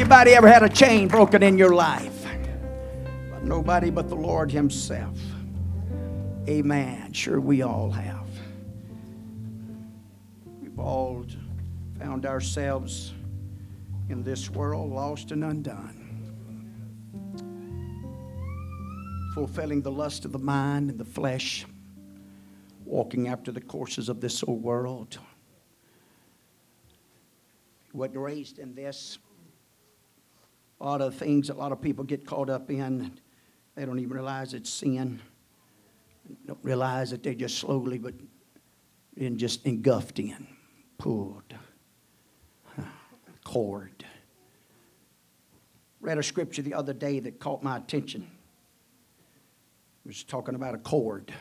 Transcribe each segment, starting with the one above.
Anybody ever had a chain broken in your life? But nobody but the Lord Himself. Amen. Sure, we all have. We've all found ourselves in this world lost and undone. Fulfilling the lust of the mind and the flesh, walking after the courses of this old world. Wasn't raised in this. A lot of things a lot of people get caught up in, they don't even realize it's sin. Don't realize that they're just slowly but in just engulfed in, pulled, cord. Read a scripture the other day that caught my attention. It was talking about a cord.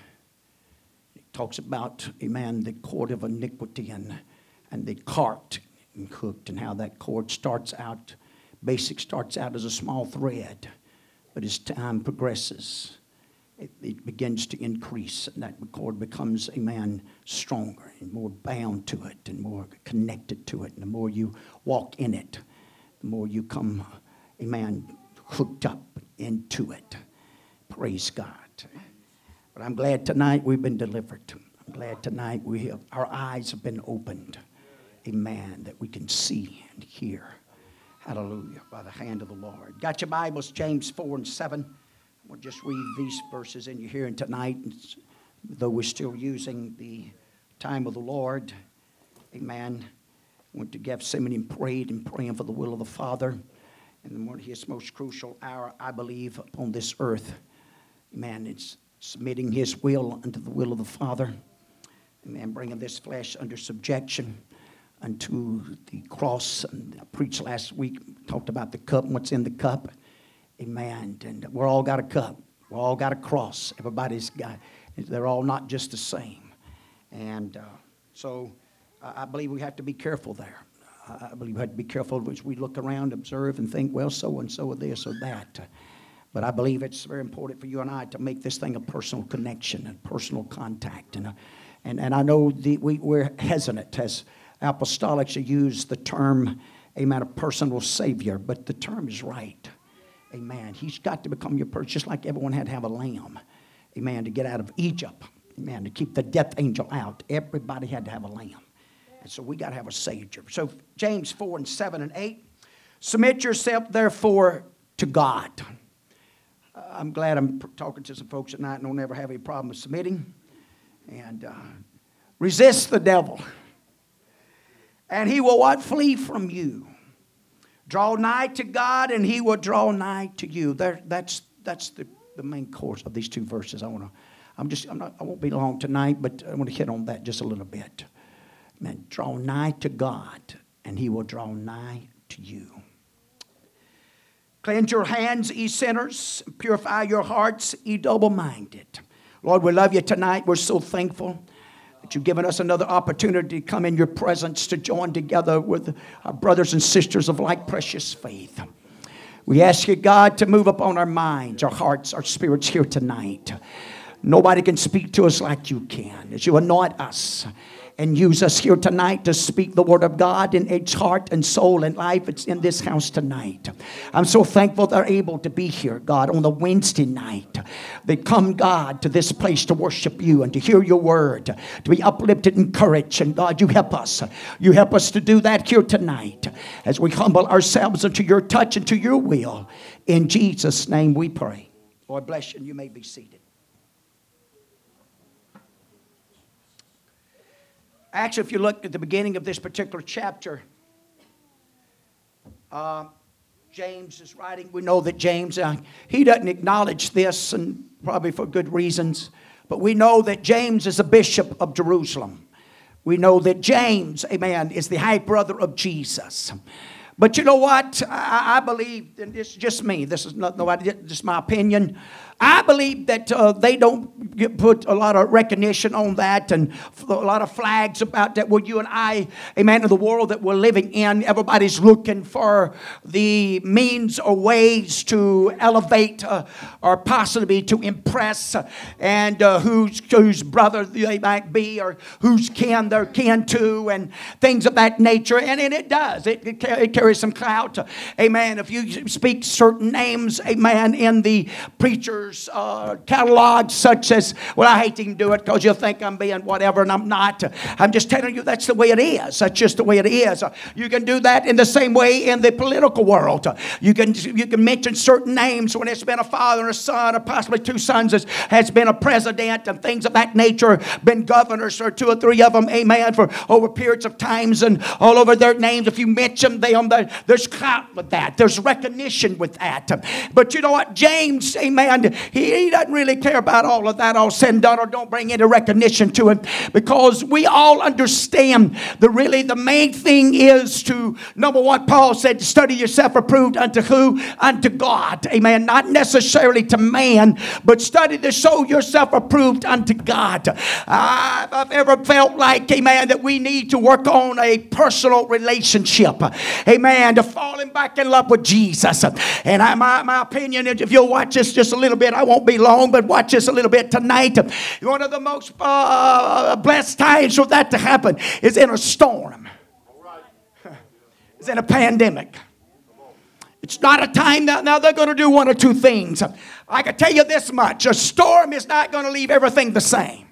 It talks about a man, the cord of iniquity and, and the cart and hooked, and how that cord starts out, basic starts out as a small thread, but as time progresses, it, it begins to increase, and that cord becomes a man stronger and more bound to it and more connected to it. And the more you walk in it, the more you come, a man hooked up into it. Praise God. But I'm glad tonight we've been delivered. I'm glad tonight we have, our eyes have been opened. Amen. That we can see and hear. Hallelujah. By the hand of the Lord. Got your Bibles, James 4 and 7. We'll just read these verses in your hearing tonight, though we're still using the time of the Lord. Amen. Went to Gethsemane and prayed and praying for the will of the Father. And one of his most crucial hour, I believe, upon this earth. Amen. It's submitting his will unto the will of the Father. Amen. Bringing this flesh under subjection unto the cross. And I preached last week, talked about the cup and what's in the cup. Amen. And we're all got a cup. We all got a cross. Everybody's got. They're all not just the same. And uh, so I believe we have to be careful there. I believe we have to be careful as we look around, observe, and think, well, so and so or this or that. But I believe it's very important for you and I to make this thing a personal connection and personal contact. And, uh, and, and I know the, we, we're hesitant as apostolics to use the term, amen, a personal savior, but the term is right. Amen. He's got to become your person, just like everyone had to have a lamb. Amen. To get out of Egypt. Amen. To keep the death angel out. Everybody had to have a lamb. And so we got to have a Savior. So James 4 and 7 and 8. Submit yourself, therefore, to God. Uh, I'm glad I'm talking to some folks tonight and don't ever have any problem with submitting. And uh, resist the devil. And he will what? Flee from you. Draw nigh to God, and He will draw nigh to you. There, that's that's the, the main course of these two verses. I want to. I'm just. I'm not. I won't be long tonight, but I want to hit on that just a little bit. Man, draw nigh to God, and He will draw nigh to you. Cleanse your hands, ye sinners. Purify your hearts, ye double minded. Lord, we love you tonight. We're so thankful that you've given us another opportunity to come in your presence to join together with our brothers and sisters of like precious faith. We ask you, God, to move upon our minds, our hearts, our spirits here tonight. Nobody can speak to us like you can. As you anoint us, and use us here tonight to speak the word of God in each heart and soul and life. It's in this house tonight. I'm so thankful they're able to be here, God, on the Wednesday night. They come, God, to this place to worship you and to hear your word, to be uplifted and encouraged. And God, you help us. You help us to do that here tonight as we humble ourselves into your touch and to your will. In Jesus' name we pray. Lord bless you, and you may be seated. Actually, if you look at the beginning of this particular chapter, uh, James is writing. We know that James, uh, he doesn't acknowledge this, and probably for good reasons, but we know that James is a bishop of Jerusalem. We know that James, amen, is the half brother of Jesus. But you know what? I, I believe, and this is just me, this is not nobody, just my opinion. I believe that uh, they don't get, put a lot of recognition on that and a lot of flags about that. Well, you and I, amen, of the world that we're living in, everybody's looking for the means or ways to elevate uh, or possibly to impress and uh, whose, whose brother they might be or whose kin they're kin to and things of that nature. And, and it does. It, it, carries some clout. Amen. If you speak certain names, amen, in the preacher's uh, catalog, such as, well, I hate to even do it because you'll think I'm being whatever, and I'm not. I'm just telling you that's the way it is. That's just the way it is. You can do that in the same way in the political world. You can, you can mention certain names when it's been a father and a son, or possibly two sons, has, has been a president, and things of that nature, been governors, or two or three of them, amen, for over periods of times and all over their names. If you mention them, there's clout with that, there's recognition with that. But you know what? James, amen, he, he doesn't really care about all of that, all said and done, or don't bring any recognition to him because we all understand the really the main thing is to number one, Paul said, study yourself approved unto who? Unto God. Amen. Not necessarily to man, but study to show yourself approved unto God. I've ever felt like, amen, that we need to work on a personal relationship. Amen. To falling back in love with Jesus. And I, my, my opinion, if you'll watch this just a little bit, I won't be long, but watch this a little bit tonight. One of the most uh, blessed times for that to happen is in a storm. It's in a pandemic. It's not a time that now they're going to do one or two things. I can tell you this much a storm is not going to leave everything the same.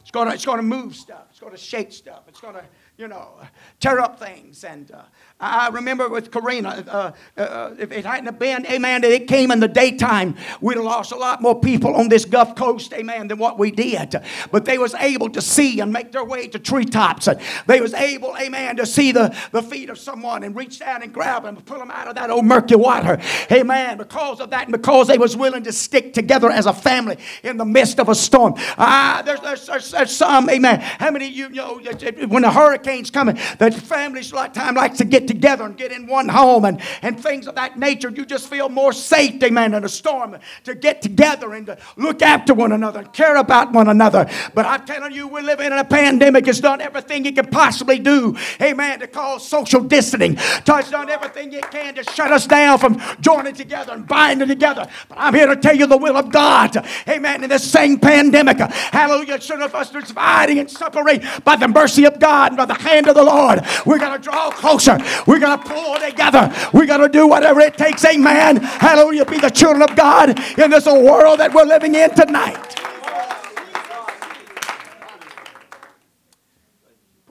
It's going to, it's going to move stuff, it's going to shake stuff, it's going to, you know, tear up things. And uh, I remember with Katrina, uh, uh, if it hadn't been, amen, that it came in the daytime, we'd have lost a lot more people on this Gulf Coast, amen, than what we did. But they was able to see and make their way to treetops. They was able, amen, to see the, the feet of someone and reach down and grab them and pull them out of that old murky water. Amen. Because of that and because they was willing to stick together as a family in the midst of a storm. Ah, there's, there's, there's, there's some, amen. How many you know, when the hurricane's coming, that families a lot of time like to get together and get in one home and, and things of that nature. You just feel more safe, amen, in a storm to get together and to look after one another and care about one another. But I'm telling you, we're living in a pandemic. It's done everything it could possibly do, amen, to cause social distancing. It's done everything it can to shut us down from joining together and binding together. But I'm here to tell you the will of God, amen, in this same pandemic. Hallelujah. Some of us dividing and separating by the mercy of God and by the hand of the Lord. We're going to draw closer. We're going to pull together. We're going to do whatever it takes. Amen. Hallelujah. Be the children of God in this world that we're living in tonight.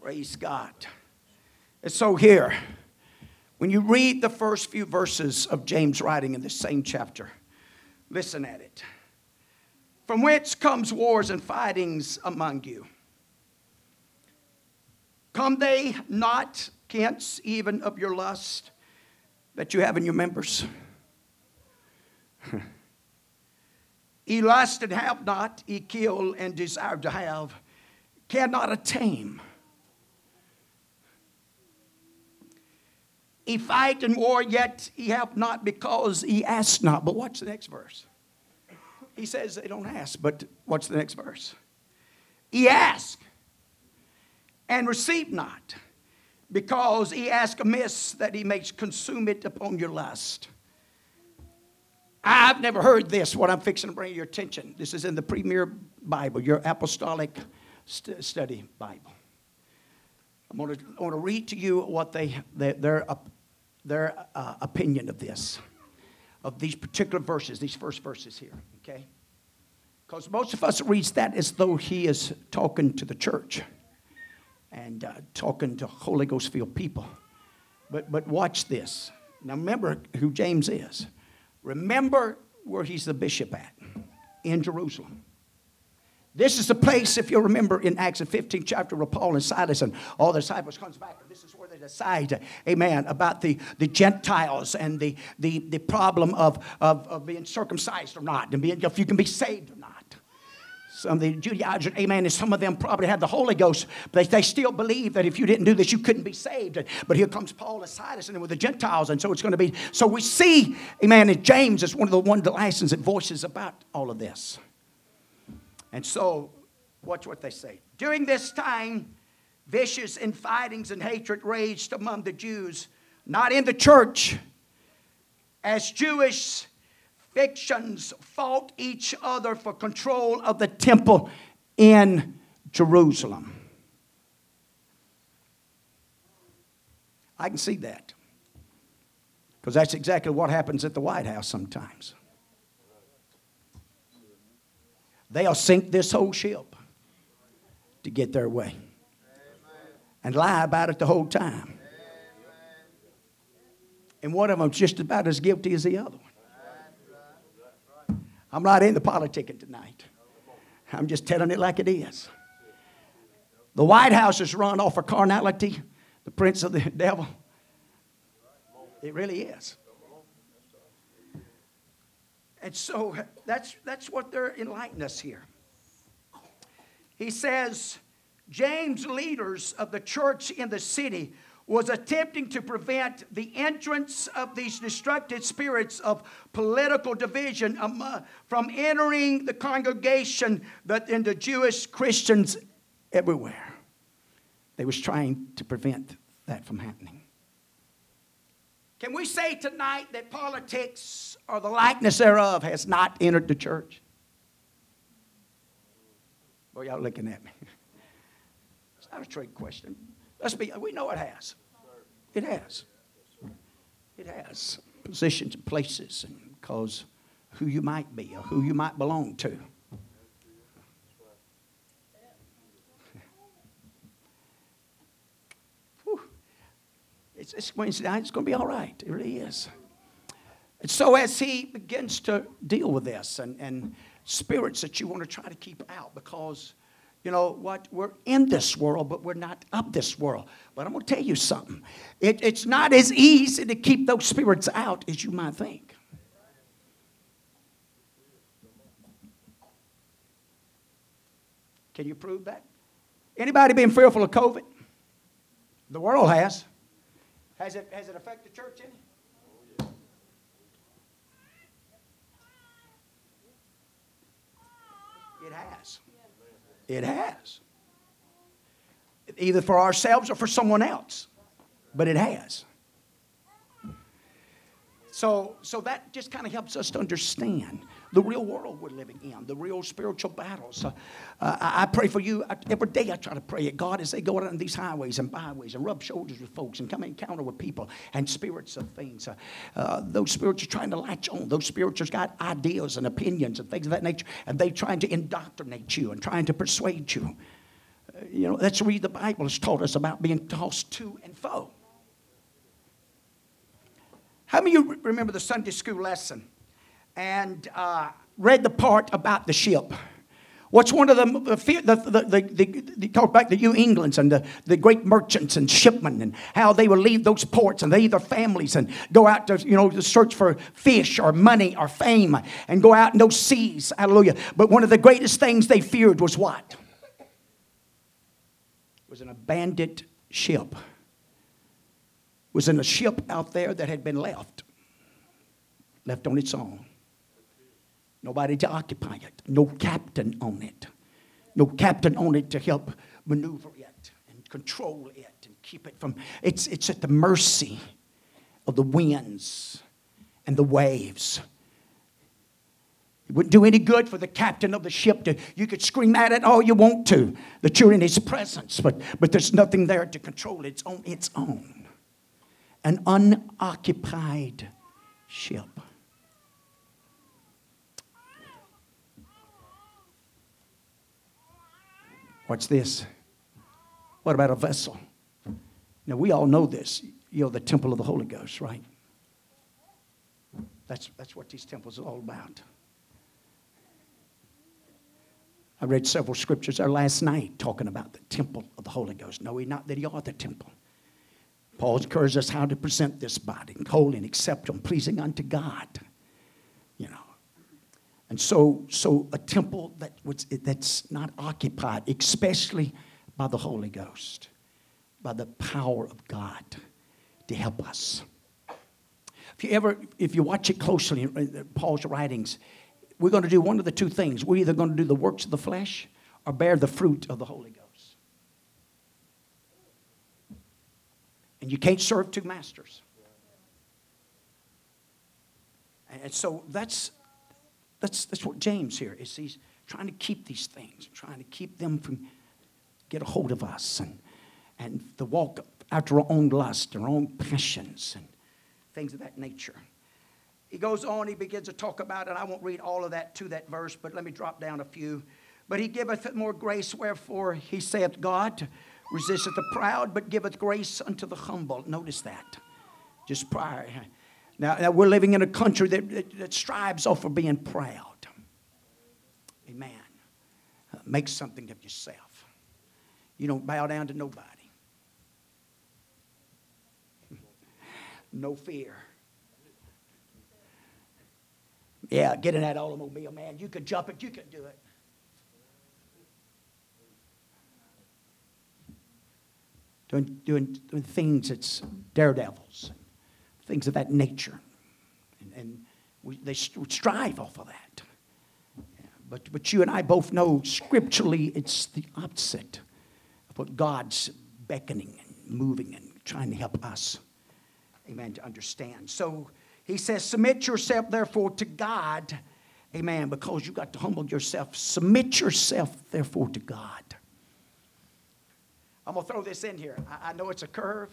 Praise God. And so here, when you read the first few verses of James' writing in the same chapter, listen at it. From whence comes wars and fightings among you? Come they not hence even of your lust that you have in your members? ye lust and have not, ye kill and desire to have, cannot attain. He fight and war, yet he have not because he ask not. But watch the next verse. He says they don't ask, but watch the next verse. He ask and receive not because he ask amiss that he may consume it upon your lust. I've never heard this, what I'm fixing to bring your attention. This is in the Premier Bible, your apostolic st- study Bible. I'm going to, read to you what they, they their, their uh, opinion of this, of these particular verses, these first verses here, okay? Because most of us reads that as though he is talking to the church and uh, talking to Holy Ghost filled people. But, but watch this. Now remember who James is. Remember where he's the bishop at in Jerusalem. This is the place, if you remember in Acts the 15th chapter, where Paul and Silas and all the disciples comes back. This is where they decide, amen, about the, the Gentiles and the, the, the problem of, of, of being circumcised or not, and being, if you can be saved or not. Some of the Judaizers, amen, and some of them probably had the Holy Ghost, but they, they still believe that if you didn't do this, you couldn't be saved. But here comes Paul and Silas and with the Gentiles, and so it's going to be. So we see, amen, and James is one of the one of the license that voices about all of this. And so, watch what they say. During this time, vicious infightings and hatred raged among the Jews, not in the church, as Jewish factions fought each other for control of the temple in Jerusalem. I can see that. Because that's exactly what happens at the White House sometimes. They'll sink this whole ship to get their way and lie about it the whole time. And one of them's just about as guilty as the other one. I'm not into politicking tonight. I'm just telling it like it is. The White House is run off of carnality, the prince of the devil. It really is. And so that's, that's what they're enlightening us here. He says, James' leaders of the church in the city was attempting to prevent the entrance of these destructive spirits of political division uh, from entering the congregation that in the Jewish Christians everywhere. They was trying to prevent that from happening. Can we say tonight that politics or the likeness thereof has not entered the church? Boy, y'all looking at me. It's not a trick question. Let's be, we know it has. It has. It has. Positions and places and cause who you might be or who you might belong to. It's, it's Wednesday night. It's going to be all right. It really is. And so as he begins to deal with this and, and spirits that you want to try to keep out because you know what? We're in this world, but we're not of this world. But I'm going to tell you something. It, it's not as easy to keep those spirits out as you might think. Can you prove that? Anybody been fearful of COVID? The world has. Has it, has it affected church any? It has. It has. Either for ourselves or for someone else. But it has. So, so that just kind of helps us to understand the real world we're living in, the real spiritual battles. Uh, I, pray for you I, every day. I try to pray it. God, as they go out on these highways and byways and rub shoulders with folks and come encounter with people and spirits of things. Uh, uh, those spirits are trying to latch on. Those spirits have got ideas and opinions and things of that nature, and they're trying to indoctrinate you and trying to persuade you. Uh, you know, that's where the Bible has taught us about being tossed to and fro. How many of you remember the Sunday school lesson? And uh, read the part about the ship. What's one of? The, the, the, the, they talk about the New Englands and the, the great merchants and shipmen and how they would leave those ports and they their families and go out to, you know, to search for fish or money or fame and go out in those seas. Hallelujah. But one of the greatest things they feared was what? It Was an abandoned ship. Was in a ship out there that had been left, left on its own. Nobody to occupy it. No captain on it. No captain on it to help maneuver it and control it and keep it from. It's, it's at the mercy of the winds and the waves. It wouldn't do any good for the captain of the ship to, you could scream at it all you want to, that you're in his presence, but, but there's nothing there to control it. It's on its own. An unoccupied ship. Watch this. What about a vessel? Now, we all know this. You're the temple of the Holy Ghost, right? That's, that's what these temples are all about. I read several scriptures there last night talking about the temple of the Holy Ghost. No, we not that you are the temple. Paul encourages us how to present this body, holy and acceptable, pleasing unto God. And so, so a temple that was, that's not occupied, especially by the Holy Ghost, by the power of God to help us. If you ever, if you watch it closely in Paul's writings, we're going to do one of the two things. We're either going to do the works of the flesh or bear the fruit of the Holy Ghost. And you can't serve two masters. And so that's that's, that's what James here is. He's trying to keep these things, trying to keep them from get a hold of us and, and the walk after our own lust, our own passions, and things of that nature. He goes on, he begins to talk about it. I won't read all of that to that verse, but let me drop down a few. But he giveth more grace, wherefore he saith, God resisteth the proud, but giveth grace unto the humble. Notice that. Just prior. Now, now we're living in a country that, that, that strives off of being proud. Amen. Uh, make something of yourself. You don't bow down to nobody. no fear. Yeah, get in that automobile, man. You could jump it, you could do it. Doing, doing, doing things that's daredevils, things of that nature. And, and we, they strive off of that. But, but you and I both know scripturally it's the opposite of what God's beckoning and moving and trying to help us, amen, to understand. So, he says, Submit yourself, therefore, to God. Amen. Because you've got to humble yourself. Submit yourself, therefore, to God. I'm going to throw this in here. I, I, know it's a curve,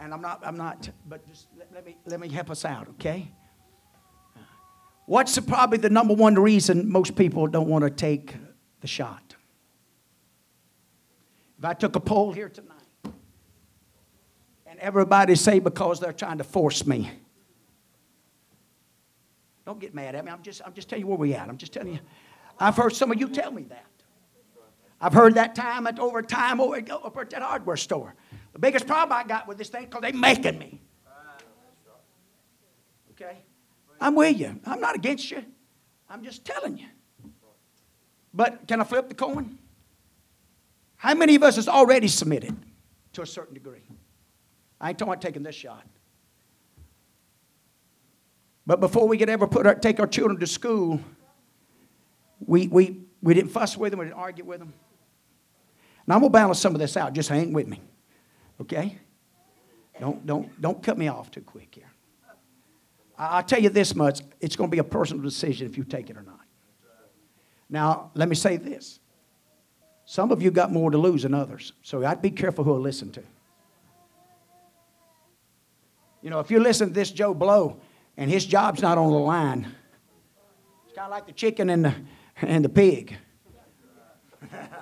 and I'm not, I'm not, but just let, let, me, let me help us out, okay? What's the, probably the number one reason most people don't want to take the shot? If I took a poll here tonight, and everybody say because they're trying to force me, don't get mad at me. I'm just, I'm just telling you where we're at. I'm just telling you. I've heard some of you tell me that. I've heard that time at over time over, over at that hardware store. The biggest problem I got with this thing because they're making me. Okay? I'm with you. I'm not against you. I'm just telling you. But can I flip the coin? How many of us has already submitted to a certain degree? I ain't talking about taking this shot. But before we could ever put our, take our children to school, we, we, we didn't fuss with them, we didn't argue with them. Now I'm gonna balance some of this out. Just hang with me, okay? Don't don't don't cut me off too quick here. I, will tell you this much: it's gonna be a personal decision if you take it or not. Now let me say this: some of you got more to lose than others, so I'd be careful who I listen to. You know, if you listen to this Joe Blow and his job's not on the line. It's kind of like the chicken and the, and the pig.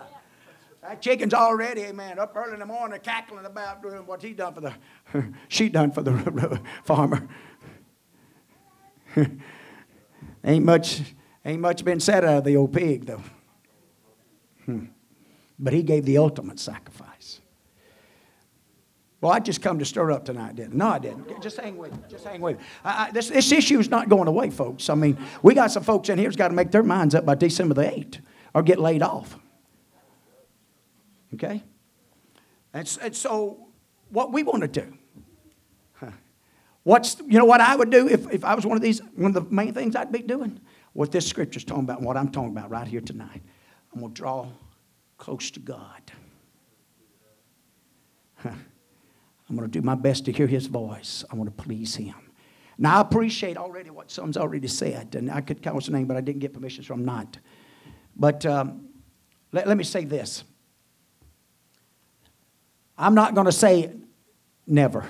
that chicken's already, man, up early in the morning cackling about doing what he done for the, she done for the farmer. ain't much, ain't much been said out of the old pig though. Hmm. But he gave the ultimate sacrifice. Well, I just come to stir up tonight, didn't No, I didn't. Just hang with me. Just hang with me. I, I, this, this issue is not going away, folks. I mean, we got some folks in here who's got to make their minds up by December the 8th or get laid off. Okay? And, and so, what we want to do, what's, you know what I would do if, if I was one of these, one of the main things I'd be doing? What this scripture's talking about what I'm talking about right here tonight. I'm going to draw close to God. I'm going to do my best to hear his voice. I want to please him. Now, I appreciate already what someone's already said, and I could call his name, but I didn't get permission, so I'm not. But um, let, let me say this I'm not going to say never.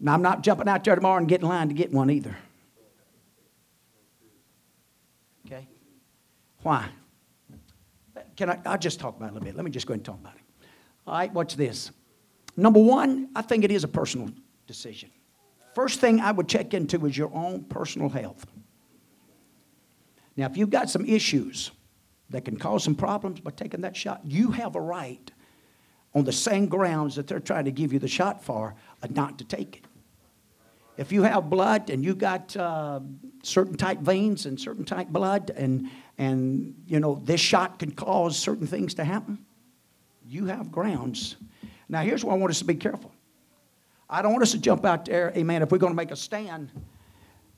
Now, I'm not jumping out there tomorrow and getting in line to get one either. Okay? Why? Can I? I'll just talk about it a little bit. Let me just go ahead and talk about it. All right, watch this. Number one, I think it is a personal decision. First thing I would check into is your own personal health. Now, if you've got some issues that can cause some problems by taking that shot, you have a right on the same grounds that they're trying to give you the shot for not to take it. If you have blood and you got uh, certain type veins and certain type blood, and and you know this shot can cause certain things to happen, you have grounds. Now, here's where I want us to be careful. I don't want us to jump out there, amen, if we're going to make a stand.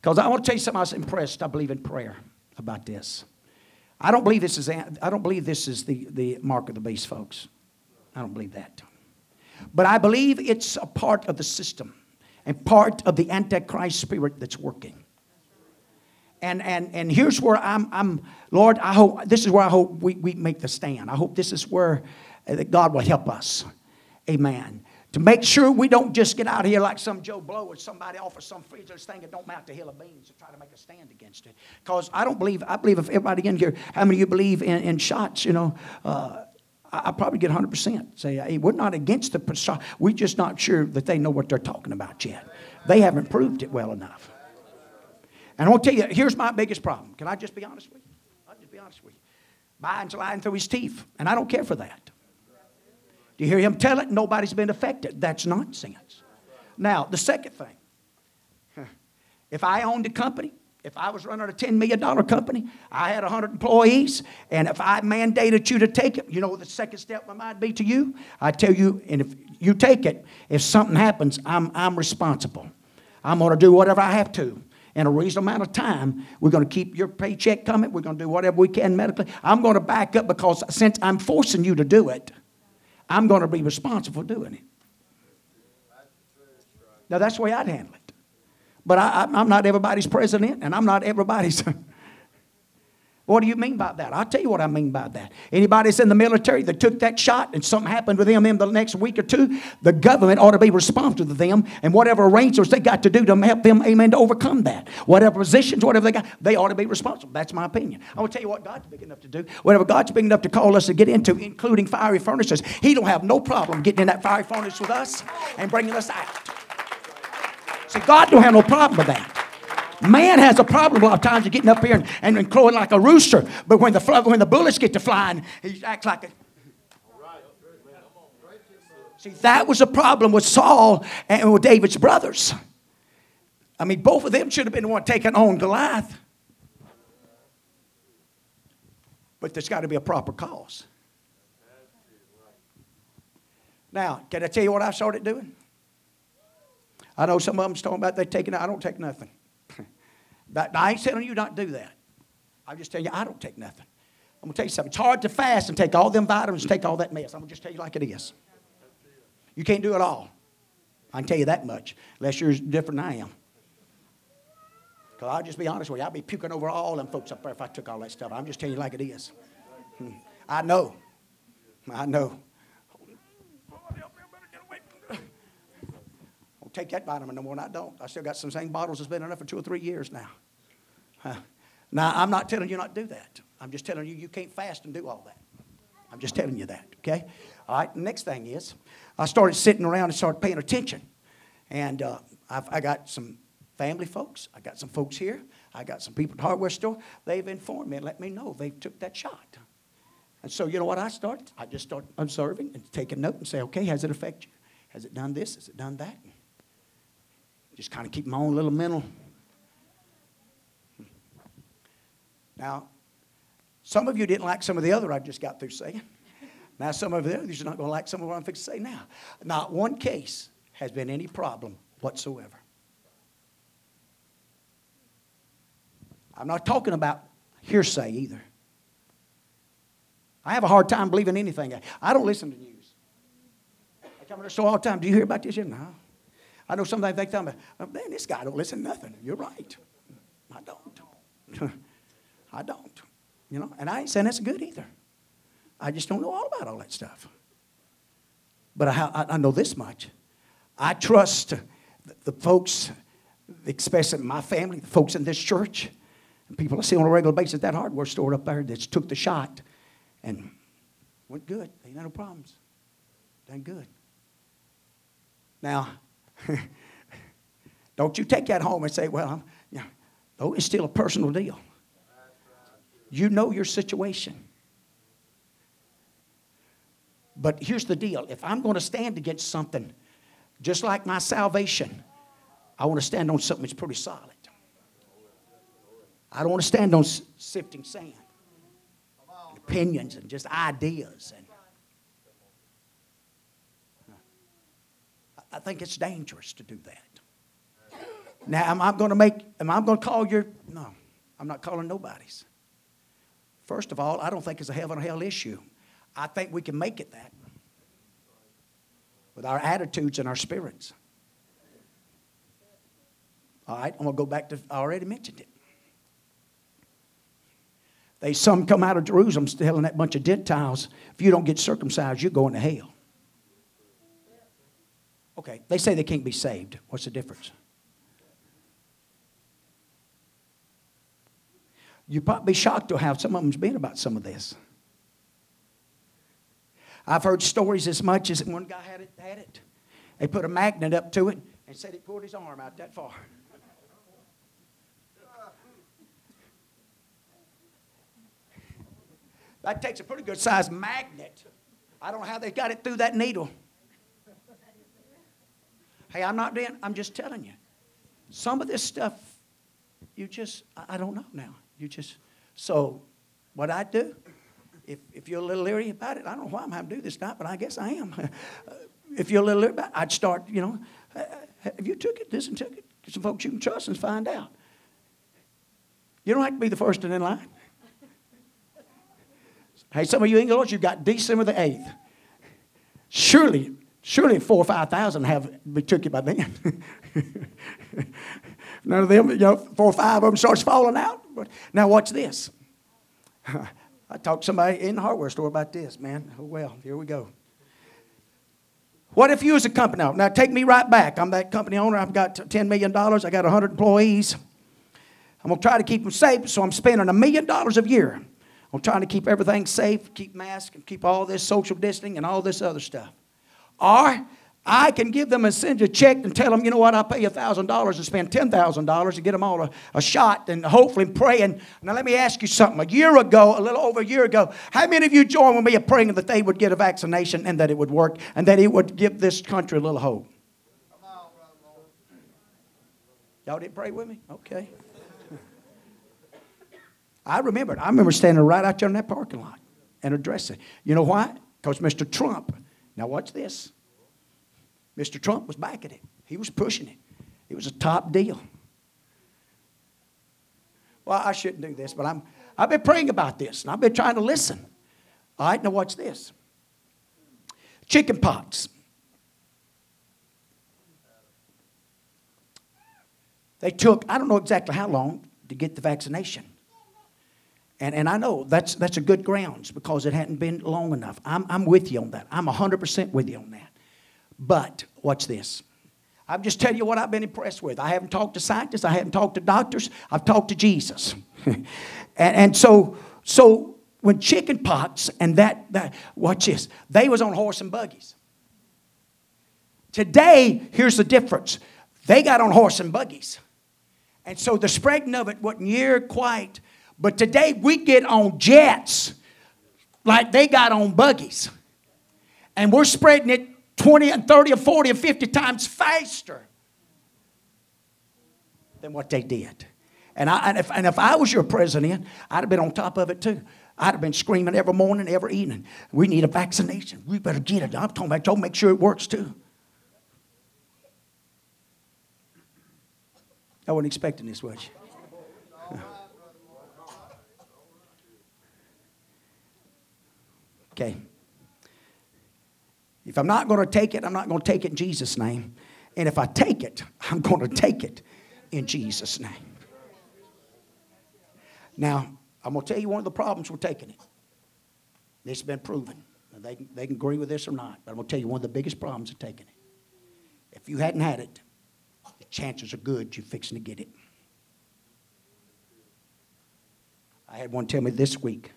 Because I want to tell you something I was impressed. I believe in prayer about this. I don't believe this is, I don't believe this is the, the mark of the beast, folks. I don't believe that. But I believe it's a part of the system and part of the Antichrist spirit that's working. And, and, and here's where I'm, I'm, Lord, I hope, this is where I hope we, we make the stand. I hope this is where uh, God will help us. Amen. To make sure we don't just get out here like some Joe Blow or somebody off of some freezer thing that don't mount a hill of beans and try to make a stand against it. Because I don't believe, I believe if everybody in here, how many of you believe in, in shots, you know, uh, I, I probably get 100%. Say, hey, we're not against the shot. We're just not sure that they know what they're talking about yet. They haven't proved it well enough. And I to tell you, here's my biggest problem. Can I just be honest with you? I'll just be honest with you. Biden's lying through his teeth, and I don't care for that. Do you hear him tell it? Nobody's been affected. That's nonsense. Now, the second thing if I owned a company, if I was running a $10 million company, I had 100 employees, and if I mandated you to take it, you know the second step might be to you? I tell you, and if you take it, if something happens, I'm, I'm responsible. I'm going to do whatever I have to in a reasonable amount of time. We're going to keep your paycheck coming. We're going to do whatever we can medically. I'm going to back up because since I'm forcing you to do it, I'm going to be responsible for doing it. Now, that's the way I'd handle it. But I, am not everybody's president, and I'm not everybody's What do you mean by that? I'll tell you what I mean by that. Anybody that's in the military that took that shot and something happened with them in the next week or two, the government ought to be responsible to them and whatever arrangements they got to do to help them, amen, to overcome that. Whatever positions, whatever they got, they ought to be responsible. That's my opinion. I will tell you what God's big enough to do. Whatever God's big enough to call us to get into, including fiery furnaces, He don't have no problem getting in that fiery furnace with us and bringing us out. See, God don't have no problem with that. Man has a problem a lot of times of getting up here and, and, crowing like a rooster. But when the, when the bullets get to flying, he acts like a. See, that was a problem with Saul and with David's brothers. I mean, both of them should have been the one taking on Goliath. But there's got to be a proper cause. Now, can I tell you what I started doing? I know some of them talking about they taking. I don't take nothing. I ain't telling you not do that. I'm just telling you, I don't take nothing. I'm going to tell you something. It's hard to fast and take all them vitamins take all that mess. I'm going to just tell you like it is. You can't do it all. I can tell you that much, unless you're different than I am. Because I'll just be honest with you, I'd be puking over all them folks up there if I took all that stuff. I'm just telling you like it is. Hmm. I know. I know. I'll take that vitamin no more, and I don't. I still got some same bottles that's been enough for two or three years now. Now, I'm not telling you not to do that. I'm just telling you you can't fast and do all that. I'm just telling you that, okay? All right, next thing is, I started sitting around and started paying attention. And uh, i got some family folks. I got some folks here. I got some people at the hardware store. They've informed me and let me know they took that shot. And so, you know what I started? I just started observing and taking note and say, okay, has it affected you? Has it done this? Has it done that? Just kind of keep my own little mental. Now, some of you didn't like some of the other I just got through saying. Now, some of the others are not going to like some of what I'm fixing to say now. Not one case has been any problem whatsoever. I'm not talking about hearsay either. I have a hard time believing anything. I don't listen to news. I come to the store all the time. Do you hear about this? No. I know sometimes they tell me, oh, man, this guy don't listen to nothing. You're right. I don't. I don't. You know, and I ain't saying that's good either. I just don't know all about all that stuff. But I, I know this much. I trust the folks, especially my family, the folks in this church, and people I see on a regular basis that hardware store up there that took the shot and went good. Ain't had no problems. Done good. Now, Don't you take that home and say, well, yeah, oh, it's still a personal deal. You know your situation. But here's the deal if I'm going to stand against something, just like my salvation, I want to stand on something that's pretty solid. I don't want to stand on sifting sand, opinions, and just ideas. And I think it's dangerous to do that. Now, am I going to make, am I going to call your, no, I'm not calling nobody's. First of all, I don't think it's a heaven or hell issue. I think we can make it that with our attitudes and our spirits. All right, I'm going to go back to, I already mentioned it. They some come out of Jerusalem telling that bunch of Gentiles, if you don't get circumcised, you're going to hell. Okay, they say they can't be saved. What's the difference? You'd probably be shocked to how some of them's been about some of this. I've heard stories as much as one guy had it, had it. They put a magnet up to it and said it pulled his arm out that far. That takes a pretty good sized magnet. I don't know how they got it through that needle. Hey, I'm not doing, I'm just telling you. Some of this stuff, you just, I don't know now. You just, so what I do, if, if you're a little leery about it, I don't know why I'm having to do this tonight, but I guess I am. Uh, if you're a little leery about it, I'd start, you know, have you took it? this and took it. Some folks you can trust and find out. You don't have to be the first in line. Hey, some of you English, you've got December the 8th. Surely, surely four or 5,000 have took you by then. None of them, you know, four or five of them starts falling out. But now watch this. I talked to somebody in the hardware store about this, man. Oh, well, here we go. What if you was a company owner? Now, take me right back. I'm that company owner. I've got $10 million. I got 100 employees. I'm going to try to keep them safe, so I'm spending a million dollars a year on trying to keep everything safe, keep masks, and keep all this social distancing and all this other stuff. Or I can give them a send a check and tell them, you know what, I'll pay you $1,000 and spend $10,000 to get them all a, a shot and hopefully praying. Now, let me ask you something. A year ago, a little over a year ago, how many of you joined with me in praying that they would get a vaccination and that it would work and that it would give this country a little hope? Y'all didn't pray with me? Okay. I remember it. I remember standing right out there in that parking lot and addressing. You know why? Because Mr. Trump, now watch this. Mr. Trump was backing it. He was pushing it. It was a top deal. Well, I shouldn't do this, but I'm, I've been praying about this and I've been trying to listen. All right, now watch this. Chicken pox. They took, I don't know exactly how long to get the vaccination. And, and I know that's, that's a good grounds because it hadn't been long enough. I'm, I'm with you on that. I'm 100% with you on that. But watch this. I'm just telling you what I've been impressed with. I haven't talked to scientists, I haven't talked to doctors, I've talked to Jesus. and, and so, so when chicken pox and that, that, watch this, they was on horse and buggies. Today, here's the difference. They got on horse and buggies. And so the spreading of it wasn't near quite but today we get on jets like they got on buggies. And we're spreading it 20 and 30 or 40 or 50 times faster than what they did. And, I, and, if, and if I was your president, I'd have been on top of it too. I'd have been screaming every morning, every evening. We need a vaccination. We better get it. I'm talking about, told make sure it works too. I wasn't expecting this, was you? Okay. If I'm not going to take it, I'm not going to take it in Jesus' name. And if I take it, I'm going to take it in Jesus' name. Now, I'm going to tell you one of the problems with taking it. This has been proven. They can, they can agree with this or not, but I'm going to tell you one of the biggest problems of taking it. If you hadn't had it, the chances are good you're fixing to get it. I had one tell me this week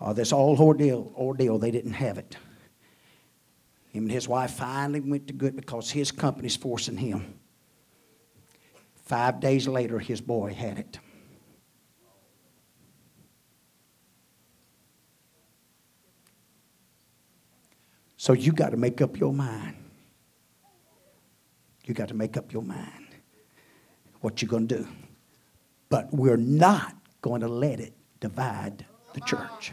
uh, this all ordeal, ordeal, they didn't have it. Him and his wife finally went to good because his company's forcing him. Five days later, his boy had it. So you got to make up your mind. You got to make up your mind what you're going to do. But we're not going to let it divide the church.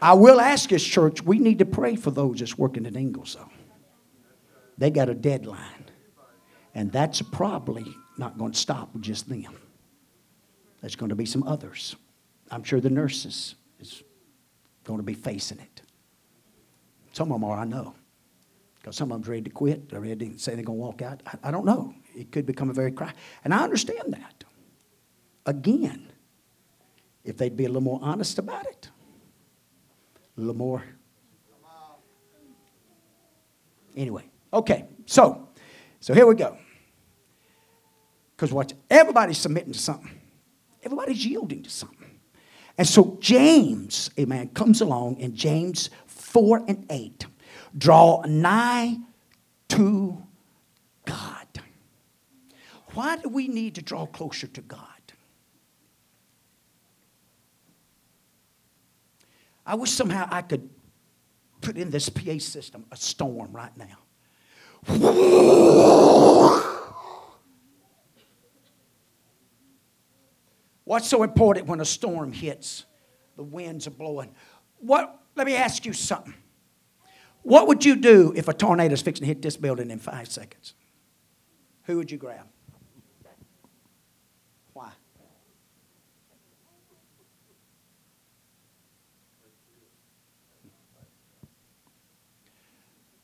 I will ask this church, we need to pray for those that's working at Ingalls. They got a deadline. And that's probably not going to stop with just them. There's going to be some others. I'm sure the nurses is going to be facing it. Some of them are, I know. Because some of them's ready to quit. They're ready to say they're going to walk out. I, I don't know. It could become a very cry. And I understand that. Again, if they'd be a little more honest about it, a little more. Anyway, okay, so so here we go. Because watch, everybody's submitting to something. Everybody's yielding to something. And so James, a man comes along in James 4 and 8. Draw nigh to God. Why do we need to draw closer to God? I wish somehow I could put in this PA system a storm right now. What's so important when a storm hits? The winds are blowing. What, let me ask you something. What would you do if a tornado is fixing to hit this building in five seconds? Who would you grab?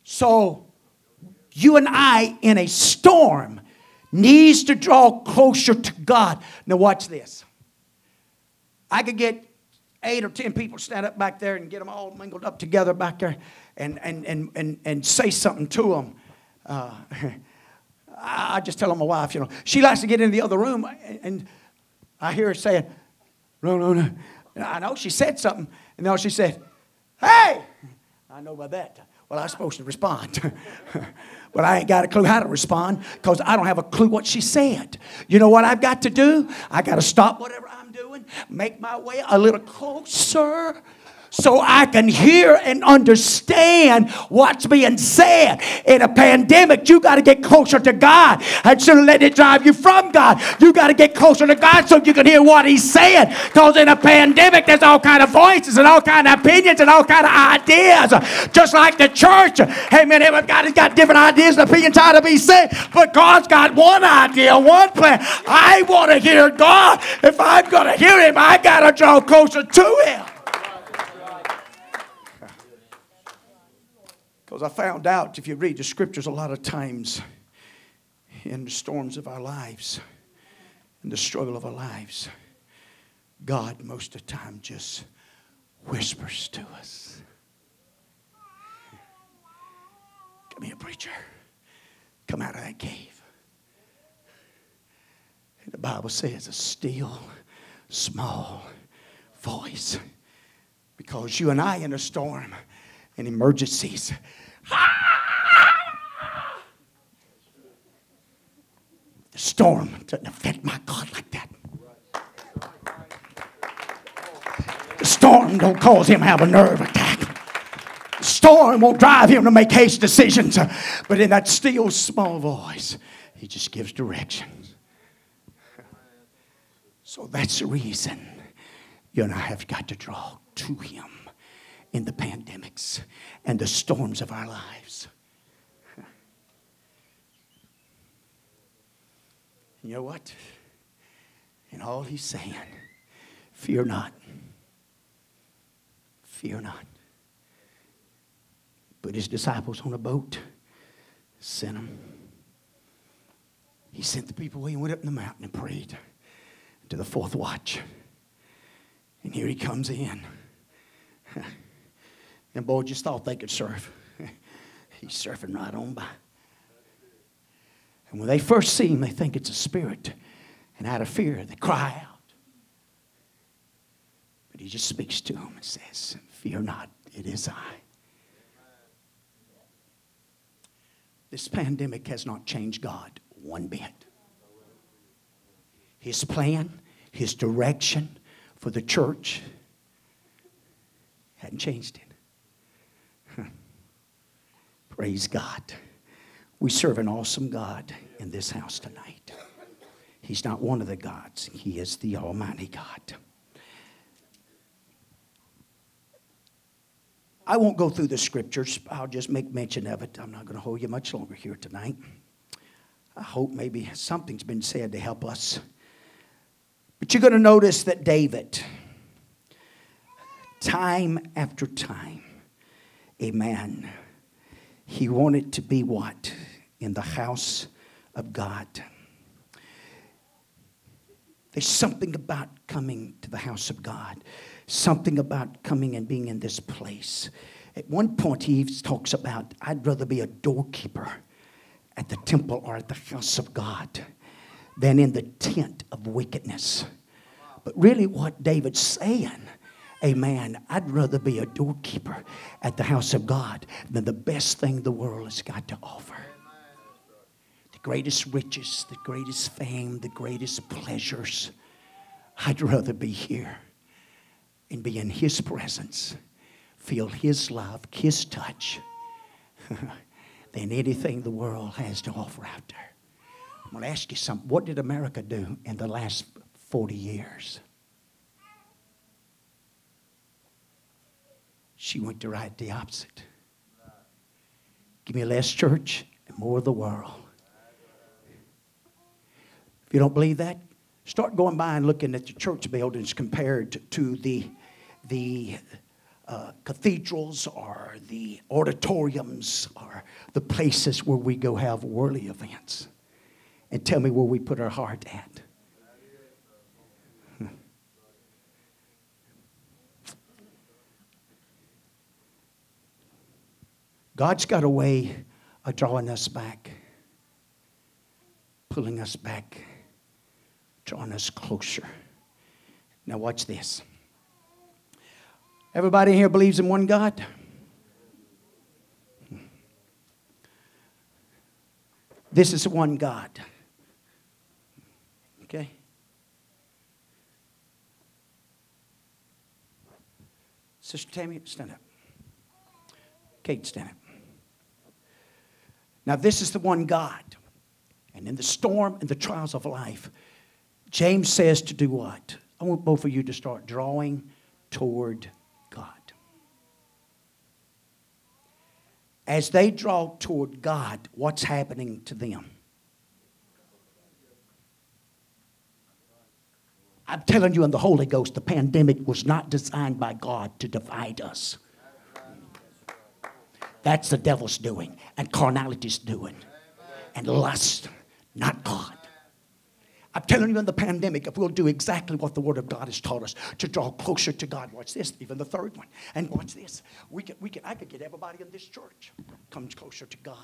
So, you and I in a storm needs to draw closer to God. Now, watch this. I could get eight or ten people stand up back there and get them all mingled up together back there and, and, and, and, and say something to them. Uh, I just tell them my wife, you know, she likes to get in the other room and I hear her saying, no, no, no. I know she said something, and then she said, hey, I know about that. Well, I'm supposed to respond. but I ain't got a clue how to respond because I don't have a clue what she said. You know what I've got to do? I got to stop whatever I'm doing, make my way a little closer so I can hear and understand what's being said. In a pandemic, you got to get closer to God. And shouldn't let it drive you from God. You got to get closer to God so you can hear what He's saying. Because in a pandemic, there's all kind of voices and all kind of opinions and all kind of ideas. Just like the church. Hey man, everybody's got different ideas and opinions how to be said. But God's got one idea, one plan. I want to hear God. If I'm going to hear Him, I got to draw closer to Him. Because I found out if you read the scriptures a lot of times in the storms of our lives, in the struggle of our lives, God most of the time just whispers to us. Come here, preacher. Come out of that cave. And the Bible says a still, small voice. Because you and I in a storm in emergencies the storm doesn't affect my God like that. The storm don't cause him to have a nerve attack. The storm won't drive him to make hasty decisions. But in that still small voice, he just gives directions. So that's the reason you and I have got to draw to him in the pandemics and the storms of our lives. You know what? And all he's saying, fear not. Fear not. Put his disciples on a boat, sent them. He sent the people away and went up in the mountain and prayed to the fourth watch. And here he comes in. And boy, just thought they could surf. He's surfing right on by. And when they first see him, they think it's a spirit. And out of fear, they cry out. But he just speaks to them and says, Fear not, it is I. This pandemic has not changed God one bit. His plan, his direction for the church hadn't changed it. Praise God. We serve an awesome God in this house tonight. He's not one of the gods, He is the Almighty God. I won't go through the scriptures, I'll just make mention of it. I'm not going to hold you much longer here tonight. I hope maybe something's been said to help us. But you're going to notice that David, time after time, amen he wanted to be what? In the house of God. There's something about coming to the house of God, something about coming and being in this place. At one point, he talks about, I'd rather be a doorkeeper at the temple or at the house of God than in the tent of wickedness. But really, what David's saying, amen, I'd rather be a doorkeeper at the house of God than the best thing the world has got to offer The greatest riches, the greatest fame, the greatest pleasures. I'd rather be here and be in His presence, feel His love, His touch, than anything the world has to offer out there. I'm going to ask you something. What did America do in the last 40 years? She went to right the opposite. Give me less church and more of the world If you don't believe that? Start going by and looking at the church buildings compared to the, the uh, cathedrals or the auditoriums or the places where we go have worldly events. And tell me where we put our heart at. God's got a way of drawing us back, pulling us back drawing us closer. Now, watch this. Everybody here believes in one God? This is one God. Okay? Sister Tammy, stand up. Kate, stand up. Now, this is the one God. And in the storm and the trials of life, James says to do what? I want both of you to start drawing toward God. As they draw toward God, what's happening to them? I'm telling you in the Holy Ghost, the pandemic was not designed by God to divide us. That's the devil's doing, and carnality's doing, and lust, not God. I'm telling you in the pandemic, if we'll do exactly what the Word of God has taught us to draw closer to God, watch this, even the third one. And watch this. We can, we can, I could get everybody in this church comes closer to God.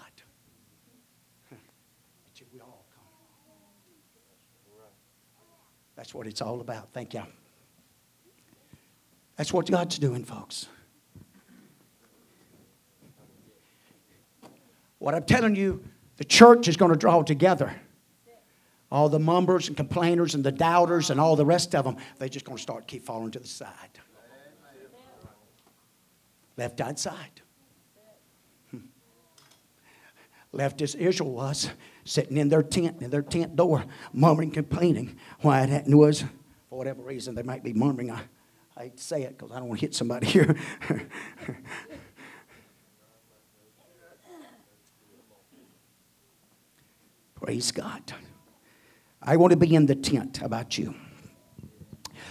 we all come. That's what it's all about. Thank you. That's what God's doing, folks. What I'm telling you, the church is going to draw together all the mumbers and complainers and the doubters and all the rest of them, they're just going to start keep falling to the side. Left outside. Hmm. Left as Israel was, sitting in their tent, in their tent door, murmuring, complaining why it was, for whatever reason, they might be murmuring. I, I hate to say it because I don't want to hit somebody here. Praise God. I want to be in the tent. About you?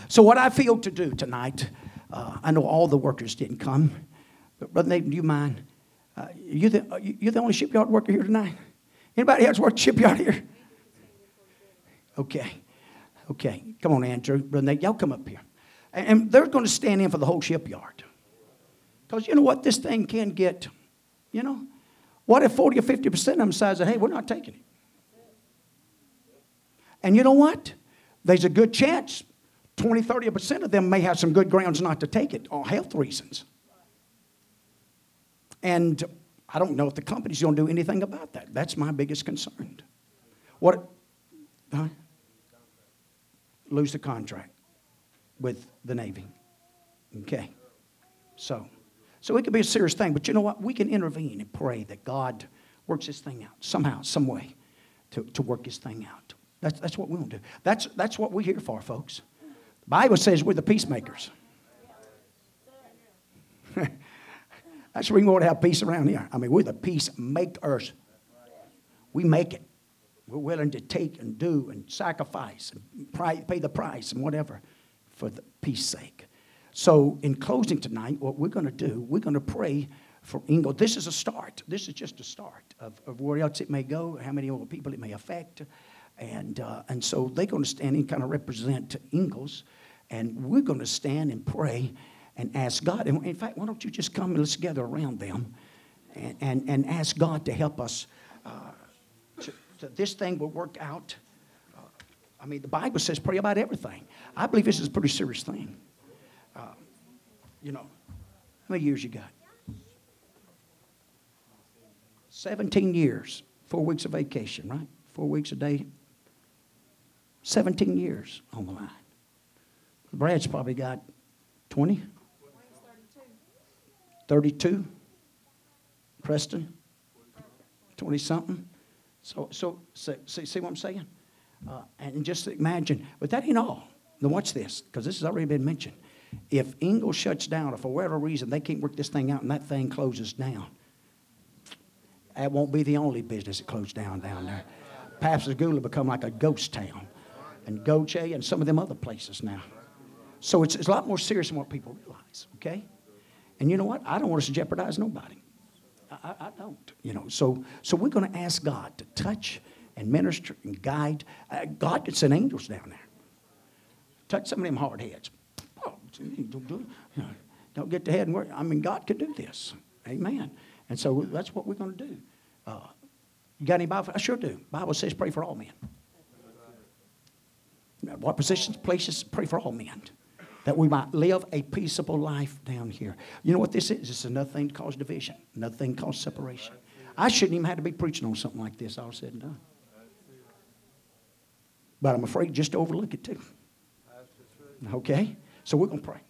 So, what I feel to do tonight, uh, I know all the workers didn't come, but Brother Nathan, do you mind? Uh, you the, uh, you're the only shipyard worker here tonight? Anybody else work shipyard here? Okay. Okay. Come on, Andrew. Brother Nathan, y'all come up here. And, and they're going to stand in for the whole shipyard. Because you know what? This thing can get, you know. What if 40 or 50% of them say, hey, we're not taking it? And you know what? There's a good chance 20, 30% of them may have some good grounds not to take it on health reasons. And I don't know if the company's going to do anything about that. That's my biggest concern. What? Huh? Lose the contract with the Navy. Okay. So, so it could be a serious thing, but you know what? We can intervene and pray that God works this thing out somehow, some way to, to work this thing out. That's, that's what we want to do. That's, that's what we're here for, folks. The Bible says we're the peacemakers. that's why we want to have peace around here. I mean, we're the peacemakers. We make it. We're willing to take and do and sacrifice and pay the price and whatever for the peace sake. So, in closing tonight, what we're going to do, we're going to pray for Ingle. This is a start. This is just a start of, of where else it may go, how many more people it may affect. And, uh, and so they're going to stand and kind of represent Ingalls. And we're going to stand and pray and ask God. And in fact, why don't you just come and let's gather around them and, and, and ask God to help us. Uh, to, to this thing will work out. Uh, I mean, the Bible says pray about everything. I believe this is a pretty serious thing. Uh, you know, how many years you got? 17 years, four weeks of vacation, right? Four weeks a day. 17 years on the line. Brad's probably got 20? 32? Preston? 20 something? So, so, see, see what I'm saying? Uh, and just imagine, but that ain't all. Now, watch this, because this has already been mentioned. If Ingle shuts down, or for whatever reason they can't work this thing out and that thing closes down, that won't be the only business that closed down down there. Pascagoula become like a ghost town, and Gautier and some of them other places now. So it's, it's a lot more serious than what people realize, okay? And you know what? I don't want us to jeopardize nobody. I, I don't, you know. So, so we're going to ask God to touch and minister and guide. Uh, God could send angels down there. Touch some of them hard heads. Oh, don't get the head and work. I mean, God could do this. Amen. And so that's what we're going to do. Uh, you got any Bible? I sure do. Bible says pray for all men. What positions, places, pray for all men that we might live a peaceable life down here. You know what this is? It's another thing to cause division, another thing to cause separation. I shouldn't even have to be preaching on something like this, all said and done. But I'm afraid just to overlook it too. Okay? So we're going to pray.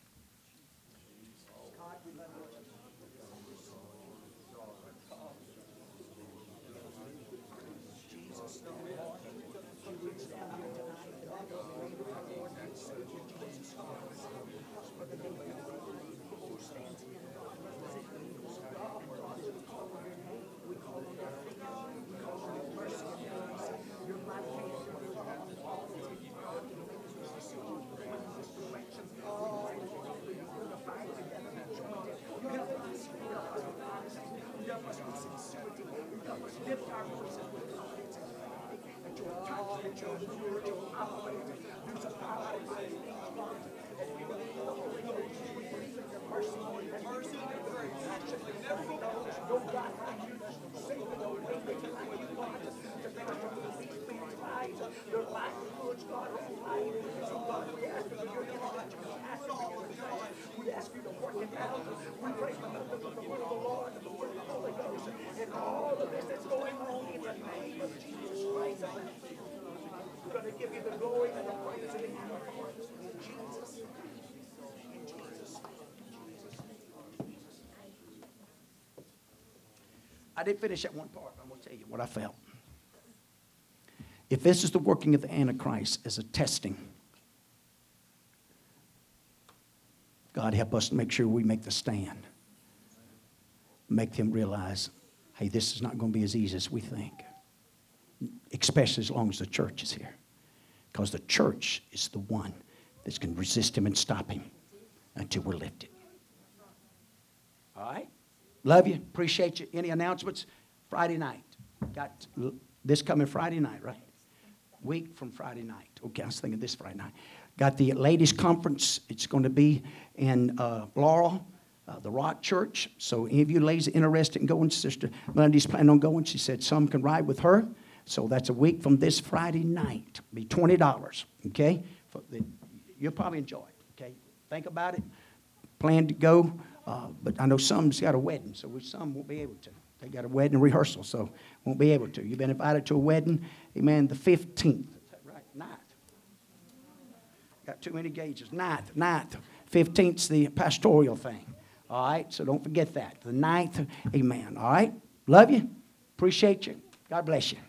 I didn't finish that one part. I'm going to tell you what I felt. If this is the working of the Antichrist as a testing, God help us to make sure we make the stand. Make them realize, hey, this is not going to be as easy as we think, especially as long as the church is here. Because the church is the one that's going to resist him and stop him until we're lifted. Love you. Appreciate you. Any announcements? Friday night. Got this coming Friday night, right? Week from Friday night. Okay, I was thinking this Friday night. Got the ladies' conference. It's going to be in uh, Laurel, uh, the Rock Church. So, any of you ladies interested in going, Sister Monday's planning on going. She said some can ride with her. So, that's a week from this Friday night. Be $20, okay? The, you'll probably enjoy it, okay? Think about it. Plan to go. Uh, but I know some's got a wedding, so we, some won't be able to. They got a wedding rehearsal, so won't be able to. You've been invited to a wedding, amen, the 15th. Is that right? Ninth. Got too many gauges. Ninth, ninth. 15th's the pastoral thing. All right, so don't forget that. The ninth, amen. All right, love you. Appreciate you. God bless you.